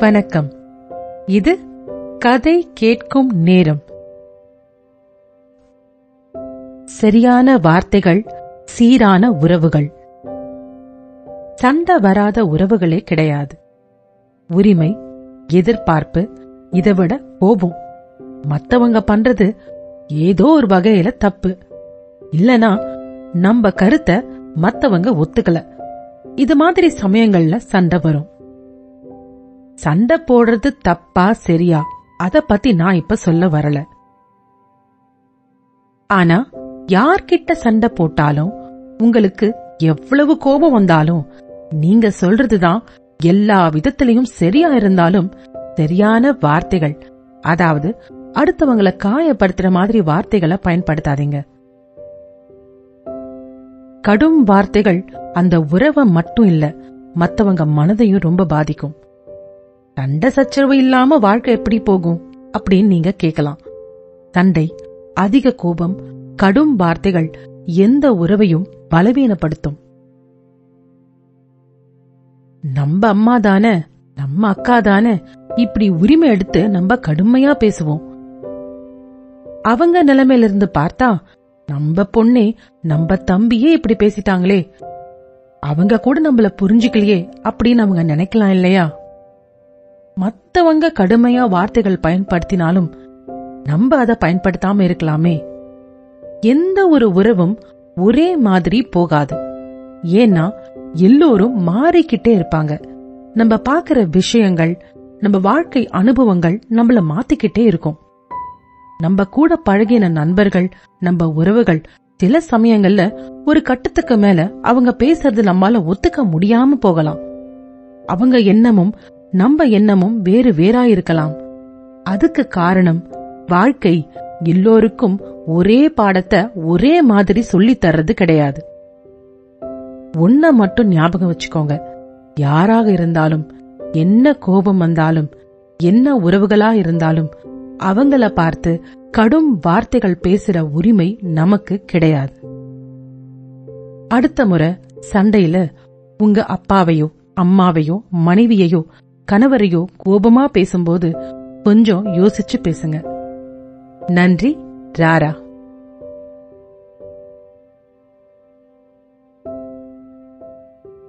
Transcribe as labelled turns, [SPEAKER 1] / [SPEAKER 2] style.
[SPEAKER 1] வணக்கம். இது கதை கேட்கும் நேரம். சரியான வார்த்தைகள் சீரான உறவுகள். சண்டை வராத உறவுகளே கிடையாது. உரிமை எதிர்பார்ப்பு இதை விட கோபம். மத்தவங்க பண்றது ஏதோ ஒரு வகையில தப்பு. இல்லனா நம்ம கருத்தை மத்தவங்க ஒத்துக்கல. இது மாதிரி சமயங்கள்ல சண்டை வரும். சண்டை போடுறது தப்பா சரியா? அத பத்தி நான் இப்ப சொல்ல வரல. ஆனா யார்கிட்ட சண்டை போட்டாலும் உங்களுக்கு எவ்வளவு கோபம் வந்தாலும் நீங்க சொல்றதுதான் எல்லா விதத்திலையும் சரியா இருந்தாலும் சரியான வார்த்தைகள் அதாவது அடுத்தவங்களை காயப்படுத்துற மாதிரி வார்த்தைகளை பயன்படுத்தாதீங்க. கடும் வார்த்தைகள் அந்த உறவை மட்டும் இல்ல மத்தவங்க மனதையும் ரொம்ப பாதிக்கும். சண்டை சச்சரவு இல்லாம வாழ்க்கை எப்படி போகும் அப்படின்னு நீங்க கேட்கலாம் சண்டை அதிக கோபம் கடும் வார்த்தைகள் எந்த உறவையும் பலவீனப்படுத்தும். நம்ம அம்மா தானே நம்ம அக்கா தானே இப்படி உரிமை எடுத்து நம்ம கடுமையா பேசுவோம். அவங்க நிலைமையில இருந்து பார்த்தா நம்ம பொண்ணே நம்ம தம்பியே இப்படி பேசிட்டாங்களே. அவங்க கூட நம்மள புரிஞ்சுக்கலையே அப்படின்னு அவங்க நினைக்கலாம் இல்லையா? மத்தவங்க கடுமையா வார்த்தைகள் பயன்படுத்தினாலும் நம்ம அதை பயன்படுத்தாம இருக்கலாமே. எந்த ஒரு உறவும் ஒரே மாதிரி போகாது. ஏன்னா எல்லோரும் மாறிக்கிட்டே இருப்பாங்க. நம்ம பாக்குற விஷயங்கள் நம்ம வாழ்க்கை அனுபவங்கள் நம்மள மாத்திக்கிட்டே இருக்கும். நம்ம கூட பழகின நண்பர்கள் நம்ம உறவுகள் சில சமயங்கள்ல ஒரு கட்டத்துக்கு மேல அவங்க பேசுறது நம்மால ஒத்துக்க முடியாம போகலாம். அவங்க எண்ணமும் நம்ம எண்ணமும் வேறு வேறா இருக்கலாம் அதுக்கு காரணம் வாழ்க்கை. எல்லோருக்கும் ஒரே பாடத்தை ஒரே மாதிரி சொல்லி தர்றது கிடையாது. ஒன்ன மட்டும் ஞாபகம் வச்சுக்கோங்க. யாராக இருந்தாலும் என்ன கோபம் வந்தாலும் என்ன உறவுகளா இருந்தாலும் அவங்கள பார்த்து கடும் வார்த்தைகள் பேசுற உரிமை நமக்கு கிடையாது. அடுத்த முறை சண்டையில உங்க அப்பாவையோ அம்மாவையோ மனைவியையோ கணவரையோ கோபமா பேசும்போது கொஞ்சம் யோசிச்சு பேசுங்க. நன்றி ராரா.